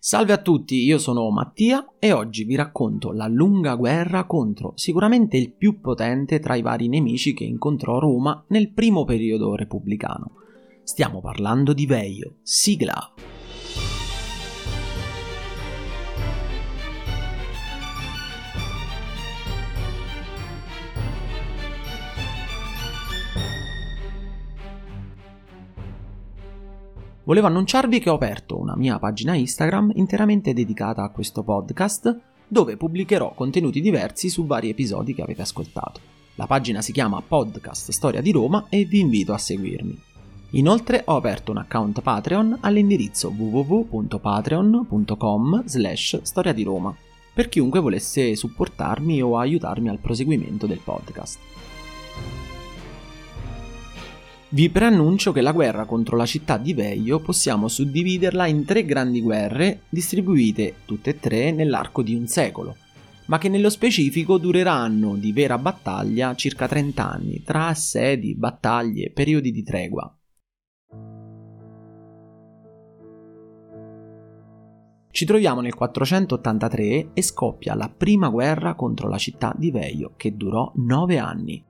Salve a tutti, io sono Mattia e oggi vi racconto la lunga guerra contro sicuramente il più potente tra i vari nemici che incontrò Roma nel primo periodo repubblicano. Stiamo parlando di Veio, sigla. Volevo annunciarvi che ho aperto una mia pagina Instagram interamente dedicata a questo podcast, dove pubblicherò contenuti diversi su vari episodi che avete ascoltato. La pagina si chiama Podcast Storia di Roma e vi invito a seguirmi. Inoltre ho aperto un account Patreon all'indirizzo www.patreon.com slash storia di Roma per chiunque volesse supportarmi o aiutarmi al proseguimento del podcast. Vi preannuncio che la guerra contro la città di Veio possiamo suddividerla in tre grandi guerre, distribuite tutte e tre nell'arco di un secolo, ma che nello specifico dureranno di vera battaglia circa 30 anni, tra assedi, battaglie periodi di tregua. Ci troviamo nel 483 e scoppia la prima guerra contro la città di Veio, che durò 9 anni.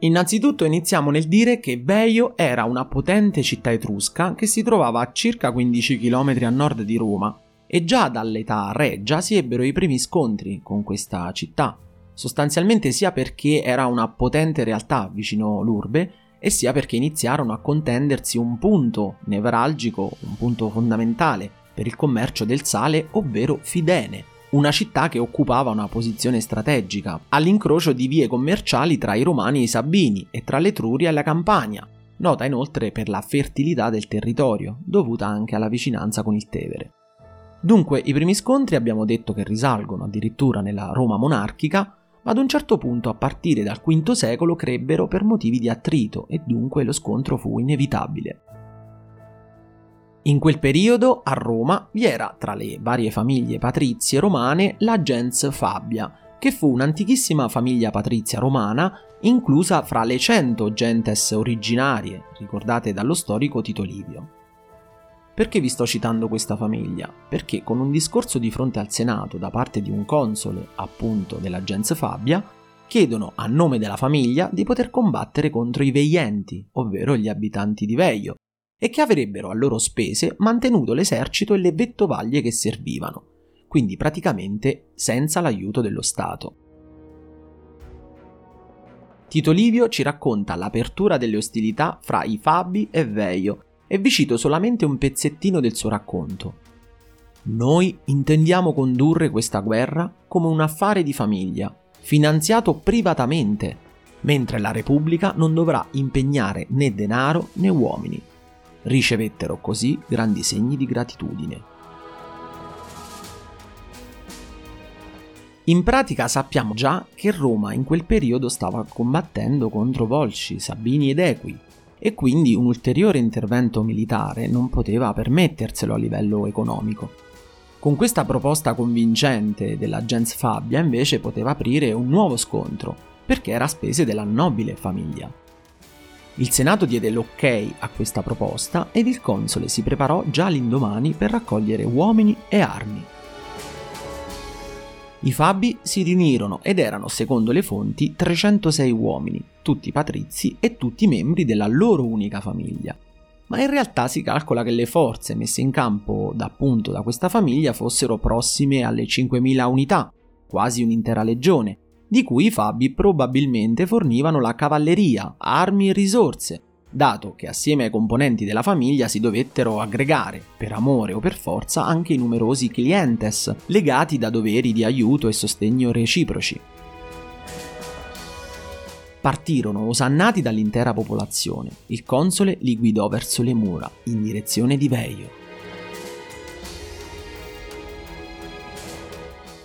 Innanzitutto iniziamo nel dire che Veio era una potente città etrusca che si trovava a circa 15 km a nord di Roma e già dall'età regia si ebbero i primi scontri con questa città, sostanzialmente sia perché era una potente realtà vicino l'urbe e sia perché iniziarono a contendersi un punto nevralgico, un punto fondamentale per il commercio del sale, ovvero Fidene, una città che occupava una posizione strategica, all'incrocio di vie commerciali tra i Romani e i Sabini e tra l'Etruria e la Campania, nota inoltre per la fertilità del territorio, dovuta anche alla vicinanza con il Tevere. Dunque i primi scontri abbiamo detto che risalgono addirittura nella Roma monarchica, ma ad un certo punto a partire dal V secolo crebbero per motivi di attrito e dunque lo scontro fu inevitabile. In quel periodo a Roma vi era tra le varie famiglie patrizie romane la gens Fabia, che fu un'antichissima famiglia patrizia romana inclusa fra le cento gentes originarie ricordate dallo storico Tito Livio. Perché vi sto citando questa famiglia? Perché con un discorso di fronte al Senato da parte di un console, appunto della gens Fabia, chiedono a nome della famiglia di poter combattere contro i veienti, ovvero gli abitanti di Veio, e che avrebbero a loro spese mantenuto l'esercito e le vettovaglie che servivano, quindi praticamente senza l'aiuto dello Stato. Tito Livio ci racconta l'apertura delle ostilità fra i Fabi e Veio e vi cito solamente un pezzettino del suo racconto. Noi intendiamo condurre questa guerra come un affare di famiglia, finanziato privatamente, mentre la Repubblica non dovrà impegnare né denaro né uomini ricevettero così grandi segni di gratitudine. In pratica sappiamo già che Roma in quel periodo stava combattendo contro Volsci, Sabini ed Equi, e quindi un ulteriore intervento militare non poteva permetterselo a livello economico. Con questa proposta convincente della gens Fabia invece poteva aprire un nuovo scontro, perché era a spese della nobile famiglia. Il Senato diede l'ok a questa proposta ed il console si preparò già l'indomani per raccogliere uomini e armi. I Fabi si riunirono ed erano, secondo le fonti, 306 uomini, tutti patrizi e tutti membri della loro unica famiglia. Ma in realtà si calcola che le forze messe in campo da, appunto da questa famiglia fossero prossime alle 5.000 unità, quasi un'intera legione, di cui i Fabi probabilmente fornivano la cavalleria, armi e risorse, dato che assieme ai componenti della famiglia si dovettero aggregare, per amore o per forza, anche i numerosi clientes, legati da doveri di aiuto e sostegno reciproci. Partirono osannati dall'intera popolazione. Il console li guidò verso le mura, in direzione di Veio.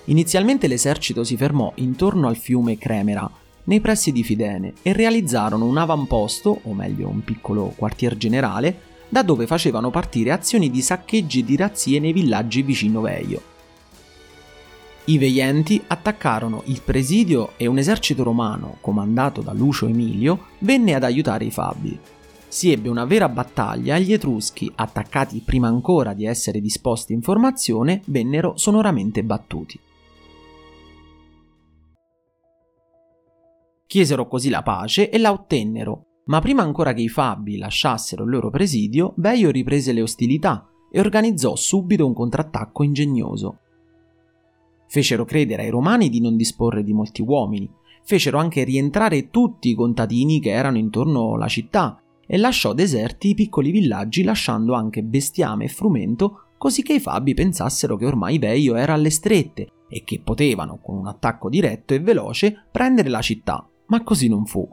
Inizialmente l'esercito si fermò intorno al fiume Cremera, nei pressi di Fidene, e realizzarono un avamposto, o meglio un piccolo quartier generale, da dove facevano partire azioni di saccheggi e di razzie nei villaggi vicino Veio. I Veienti attaccarono il presidio e un esercito romano, comandato da Lucio Emilio, venne ad aiutare i Fabi. Si ebbe una vera battaglia e gli Etruschi, attaccati prima ancora di essere disposti in formazione, vennero sonoramente battuti. Chiesero così la pace e la ottennero, ma prima ancora che i Fabi lasciassero il loro presidio, Beio riprese le ostilità e organizzò subito un contrattacco ingegnoso. Fecero credere ai romani di non disporre di molti uomini, fecero anche rientrare tutti i contadini che erano intorno alla città e lasciò deserti i piccoli villaggi lasciando anche bestiame e frumento così che i Fabi pensassero che ormai Veio era alle strette e che potevano, con un attacco diretto e veloce, prendere la città, ma così non fu.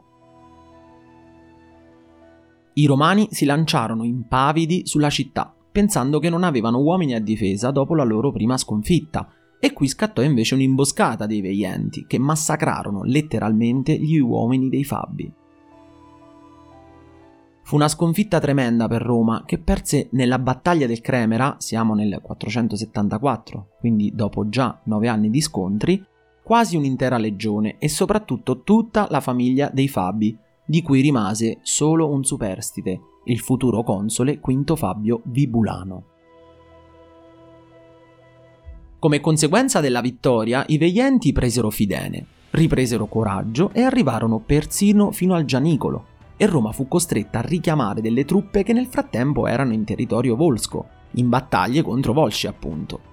I romani si lanciarono impavidi sulla città, pensando che non avevano uomini a difesa dopo la loro prima sconfitta, e qui scattò invece un'imboscata dei Veienti, che massacrarono letteralmente gli uomini dei Fabi. Fu una sconfitta tremenda per Roma, che perse nella battaglia del Cremera, siamo nel 474, quindi dopo già nove anni di scontri, quasi un'intera legione e soprattutto tutta la famiglia dei Fabi, di cui rimase solo un superstite, il futuro console Quinto Fabio Vibulano. Come conseguenza della vittoria, i Veienti presero Fidene, ripresero coraggio e arrivarono persino fino al Gianicolo, e Roma fu costretta a richiamare delle truppe che nel frattempo erano in territorio volsco, in battaglie contro Volsci appunto.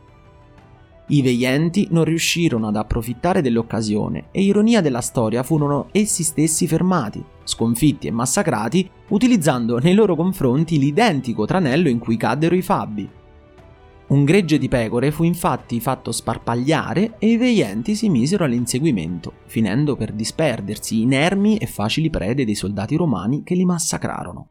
I Veienti non riuscirono ad approfittare dell'occasione e ironia della storia furono essi stessi fermati, sconfitti e massacrati utilizzando nei loro confronti l'identico tranello in cui caddero i Fabi, un gregge di pecore fu infatti fatto sparpagliare e i veienti si misero all'inseguimento, finendo per disperdersi inermi e facili prede dei soldati romani che li massacrarono.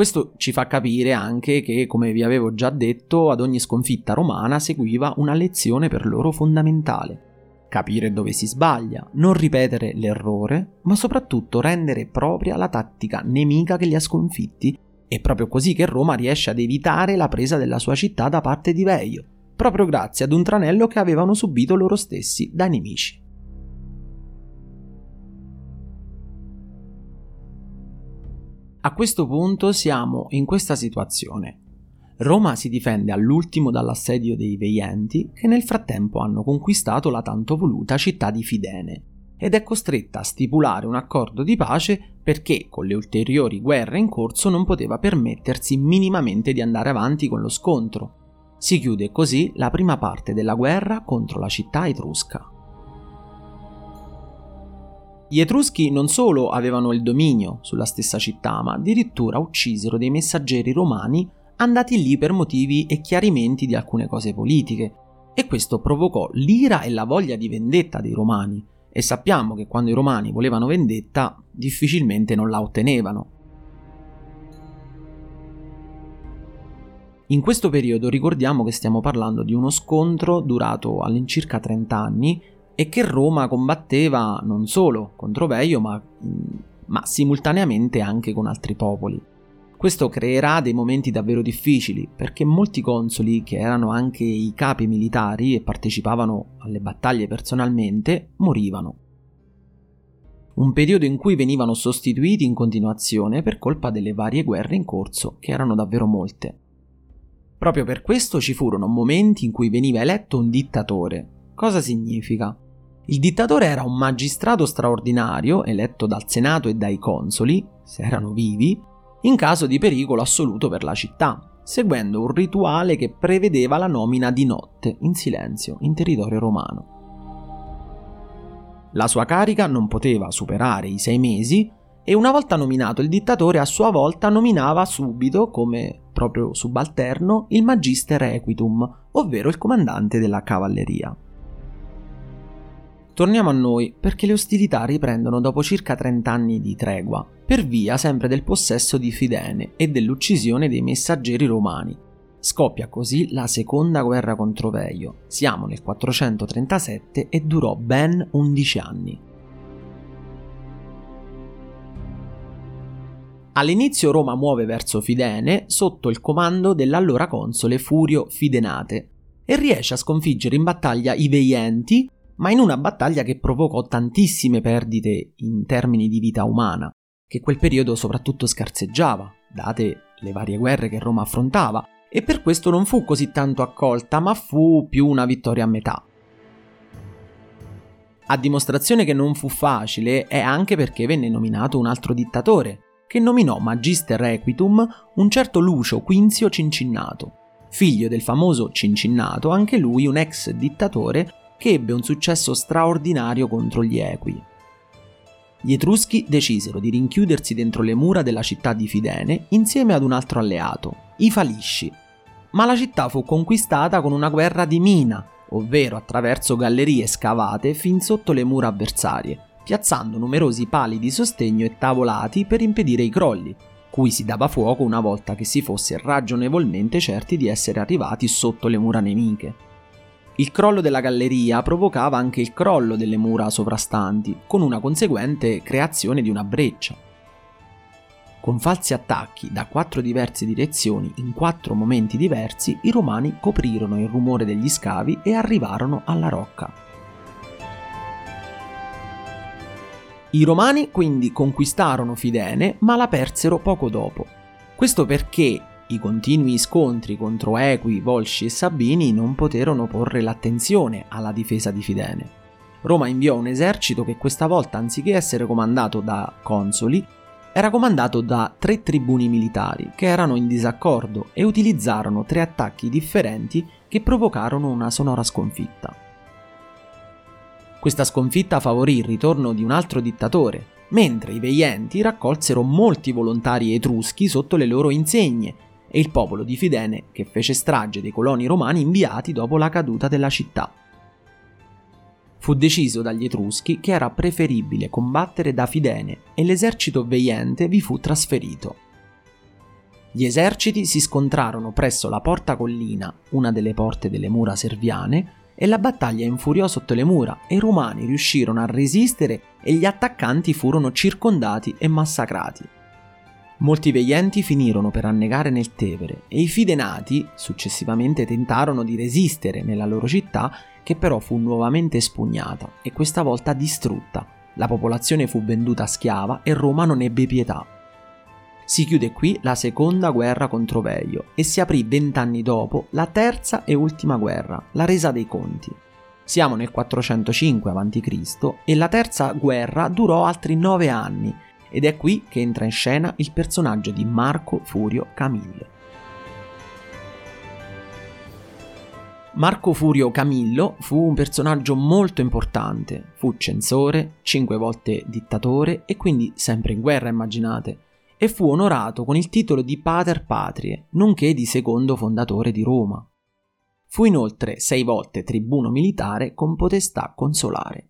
Questo ci fa capire anche che, come vi avevo già detto, ad ogni sconfitta romana seguiva una lezione per loro fondamentale. Capire dove si sbaglia, non ripetere l'errore, ma soprattutto rendere propria la tattica nemica che li ha sconfitti è proprio così che Roma riesce ad evitare la presa della sua città da parte di Veio, proprio grazie ad un tranello che avevano subito loro stessi dai nemici. A questo punto siamo in questa situazione. Roma si difende all'ultimo dall'assedio dei Veienti che nel frattempo hanno conquistato la tanto voluta città di Fidene ed è costretta a stipulare un accordo di pace perché con le ulteriori guerre in corso non poteva permettersi minimamente di andare avanti con lo scontro. Si chiude così la prima parte della guerra contro la città etrusca. Gli Etruschi non solo avevano il dominio sulla stessa città, ma addirittura uccisero dei messaggeri romani andati lì per motivi e chiarimenti di alcune cose politiche, e questo provocò l'ira e la voglia di vendetta dei romani, e sappiamo che quando i romani volevano vendetta difficilmente non la ottenevano. In questo periodo ricordiamo che stiamo parlando di uno scontro durato all'incirca 30 anni e che Roma combatteva non solo contro Veio ma, ma simultaneamente anche con altri popoli. Questo creerà dei momenti davvero difficili perché molti consoli, che erano anche i capi militari e partecipavano alle battaglie personalmente, morivano. Un periodo in cui venivano sostituiti in continuazione per colpa delle varie guerre in corso, che erano davvero molte. Proprio per questo ci furono momenti in cui veniva eletto un dittatore. Cosa significa? Il dittatore era un magistrato straordinario, eletto dal Senato e dai consoli, se erano vivi, in caso di pericolo assoluto per la città, seguendo un rituale che prevedeva la nomina di notte, in silenzio, in territorio romano. La sua carica non poteva superare i sei mesi e una volta nominato il dittatore a sua volta nominava subito come proprio subalterno il magister equitum, ovvero il comandante della cavalleria. Torniamo a noi perché le ostilità riprendono dopo circa 30 anni di tregua, per via sempre del possesso di Fidene e dell'uccisione dei messaggeri romani. Scoppia così la seconda guerra contro Veio. Siamo nel 437 e durò ben 11 anni. All'inizio Roma muove verso Fidene sotto il comando dell'allora console Furio Fidenate e riesce a sconfiggere in battaglia i Veienti ma in una battaglia che provocò tantissime perdite in termini di vita umana. che quel periodo soprattutto scarseggiava, date le varie guerre che Roma affrontava, e per questo non fu così tanto accolta, ma fu più una vittoria a metà. A dimostrazione che non fu facile è anche perché venne nominato un altro dittatore, che nominò Magister Equitum un certo Lucio Quinzio Cincinnato, figlio del famoso Cincinnato, anche lui un ex dittatore che ebbe un successo straordinario contro gli Equi. Gli Etruschi decisero di rinchiudersi dentro le mura della città di Fidene insieme ad un altro alleato, i Falisci. Ma la città fu conquistata con una guerra di mina, ovvero attraverso gallerie scavate fin sotto le mura avversarie, piazzando numerosi pali di sostegno e tavolati per impedire i crolli, cui si dava fuoco una volta che si fosse ragionevolmente certi di essere arrivati sotto le mura nemiche. Il crollo della galleria provocava anche il crollo delle mura sovrastanti, con una conseguente creazione di una breccia. Con falsi attacchi da quattro diverse direzioni in quattro momenti diversi, i romani coprirono il rumore degli scavi e arrivarono alla rocca. I romani quindi conquistarono Fidene, ma la persero poco dopo. Questo perché i continui scontri contro Equi, Volsci e Sabini non poterono porre l'attenzione alla difesa di Fidene. Roma inviò un esercito che questa volta, anziché essere comandato da consoli, era comandato da tre tribuni militari che erano in disaccordo e utilizzarono tre attacchi differenti che provocarono una sonora sconfitta. Questa sconfitta favorì il ritorno di un altro dittatore, mentre i veienti raccolsero molti volontari etruschi sotto le loro insegne e il popolo di Fidene che fece strage dei coloni romani inviati dopo la caduta della città. Fu deciso dagli Etruschi che era preferibile combattere da Fidene e l'esercito veiente vi fu trasferito. Gli eserciti si scontrarono presso la Porta Collina, una delle porte delle mura serviane, e la battaglia infuriò sotto le mura e i romani riuscirono a resistere e gli attaccanti furono circondati e massacrati. Molti veienti finirono per annegare nel Tevere e i Fidenati successivamente tentarono di resistere nella loro città che però fu nuovamente espugnata e questa volta distrutta. La popolazione fu venduta schiava e Roma non ebbe pietà. Si chiude qui la seconda guerra contro Veio e si aprì vent'anni dopo la terza e ultima guerra, la resa dei conti. Siamo nel 405 a.C. e la terza guerra durò altri nove anni ed è qui che entra in scena il personaggio di Marco Furio Camillo. Marco Furio Camillo fu un personaggio molto importante, fu censore, cinque volte dittatore e quindi sempre in guerra immaginate, e fu onorato con il titolo di Pater Patrie, nonché di secondo fondatore di Roma. Fu inoltre sei volte tribuno militare con potestà consolare.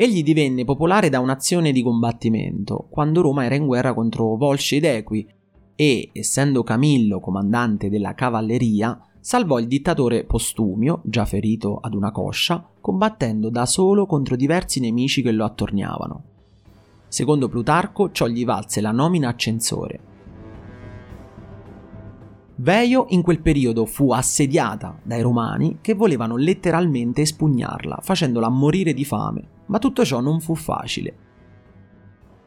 Egli divenne popolare da un'azione di combattimento, quando Roma era in guerra contro Volsci ed Equi, e, essendo Camillo comandante della cavalleria, salvò il dittatore Postumio, già ferito ad una coscia, combattendo da solo contro diversi nemici che lo attorniavano. Secondo Plutarco, ciò gli valse la nomina a censore. Veio in quel periodo fu assediata dai romani che volevano letteralmente espugnarla, facendola morire di fame ma tutto ciò non fu facile.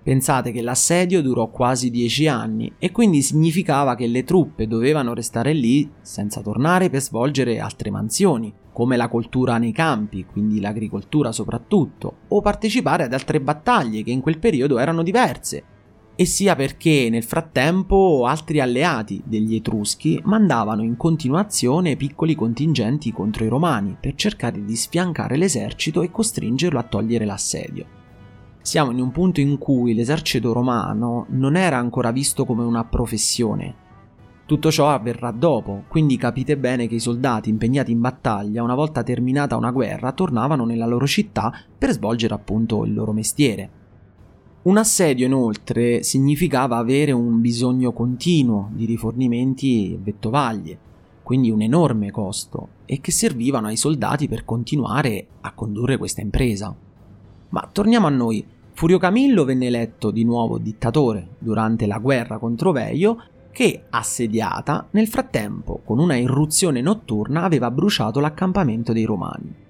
Pensate che l'assedio durò quasi dieci anni e quindi significava che le truppe dovevano restare lì senza tornare per svolgere altre mansioni, come la coltura nei campi, quindi l'agricoltura soprattutto, o partecipare ad altre battaglie che in quel periodo erano diverse, e sia perché nel frattempo altri alleati degli Etruschi mandavano in continuazione piccoli contingenti contro i Romani per cercare di sfiancare l'esercito e costringerlo a togliere l'assedio. Siamo in un punto in cui l'esercito romano non era ancora visto come una professione. Tutto ciò avverrà dopo, quindi capite bene che i soldati impegnati in battaglia, una volta terminata una guerra, tornavano nella loro città per svolgere appunto il loro mestiere. Un assedio inoltre significava avere un bisogno continuo di rifornimenti e vettovaglie, quindi un enorme costo, e che servivano ai soldati per continuare a condurre questa impresa. Ma torniamo a noi. Furio Camillo venne eletto di nuovo dittatore durante la guerra contro Veio che, assediata, nel frattempo, con una irruzione notturna, aveva bruciato l'accampamento dei Romani.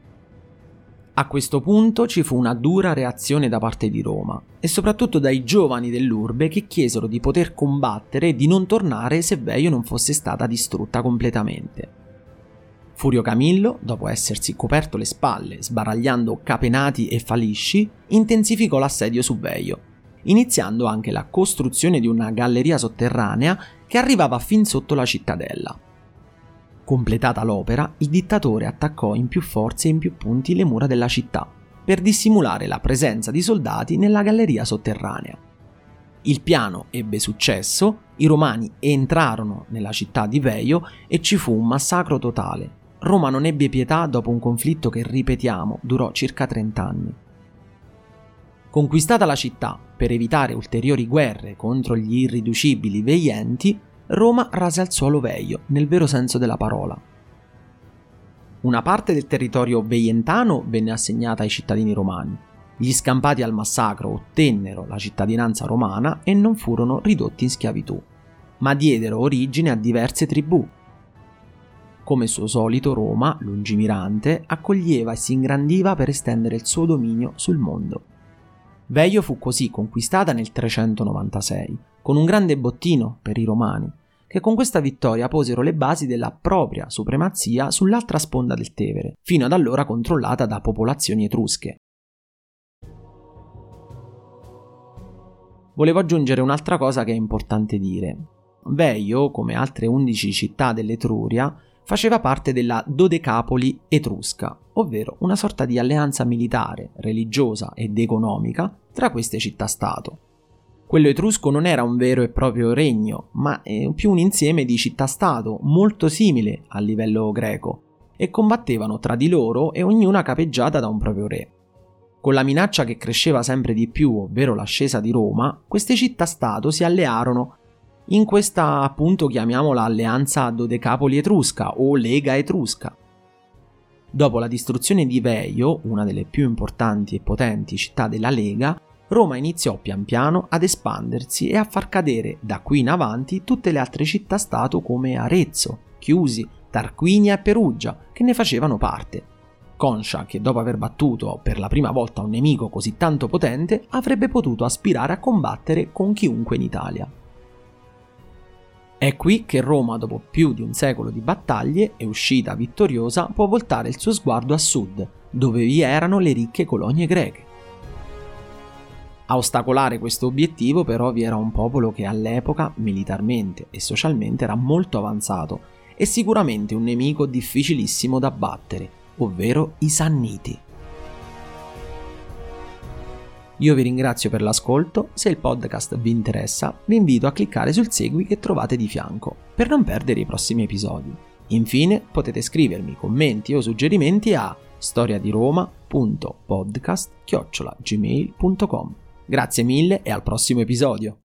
A questo punto ci fu una dura reazione da parte di Roma e soprattutto dai giovani dell'urbe che chiesero di poter combattere e di non tornare se Veio non fosse stata distrutta completamente. Furio Camillo, dopo essersi coperto le spalle sbaragliando capenati e falisci, intensificò l'assedio su Veio, iniziando anche la costruzione di una galleria sotterranea che arrivava fin sotto la cittadella. Completata l'opera, il dittatore attaccò in più forze e in più punti le mura della città, per dissimulare la presenza di soldati nella galleria sotterranea. Il piano ebbe successo, i romani entrarono nella città di Veio e ci fu un massacro totale. Roma non ebbe pietà dopo un conflitto che, ripetiamo, durò circa 30 anni. Conquistata la città, per evitare ulteriori guerre contro gli irriducibili veienti, Roma rase al suolo Veio, nel vero senso della parola. Una parte del territorio veientano venne assegnata ai cittadini romani. Gli scampati al massacro ottennero la cittadinanza romana e non furono ridotti in schiavitù, ma diedero origine a diverse tribù. Come suo solito Roma, lungimirante, accoglieva e si ingrandiva per estendere il suo dominio sul mondo. Veio fu così conquistata nel 396, con un grande bottino per i romani, che con questa vittoria posero le basi della propria supremazia sull'altra sponda del Tevere, fino ad allora controllata da popolazioni etrusche. Volevo aggiungere un'altra cosa che è importante dire. Veio, come altre 11 città dell'Etruria, faceva parte della Dodecapoli etrusca, ovvero una sorta di alleanza militare, religiosa ed economica tra queste città-stato. Quello etrusco non era un vero e proprio regno, ma più un insieme di città-stato molto simile a livello greco, e combattevano tra di loro e ognuna capeggiata da un proprio re. Con la minaccia che cresceva sempre di più, ovvero l'ascesa di Roma, queste città-stato si allearono in questa appunto chiamiamola alleanza dodecapoli etrusca o lega etrusca. Dopo la distruzione di Veio, una delle più importanti e potenti città della Lega, Roma iniziò pian piano ad espandersi e a far cadere da qui in avanti tutte le altre città-stato come Arezzo, Chiusi, Tarquinia e Perugia, che ne facevano parte. Conscia che dopo aver battuto per la prima volta un nemico così tanto potente, avrebbe potuto aspirare a combattere con chiunque in Italia. È qui che Roma, dopo più di un secolo di battaglie e uscita vittoriosa, può voltare il suo sguardo a sud, dove vi erano le ricche colonie greche. A ostacolare questo obiettivo però vi era un popolo che all'epoca, militarmente e socialmente, era molto avanzato e sicuramente un nemico difficilissimo da battere, ovvero i Sanniti. Io vi ringrazio per l'ascolto, se il podcast vi interessa vi invito a cliccare sul segui che trovate di fianco per non perdere i prossimi episodi. Infine potete scrivermi commenti o suggerimenti a storiadiroma.podcast.gmail.com Grazie mille e al prossimo episodio.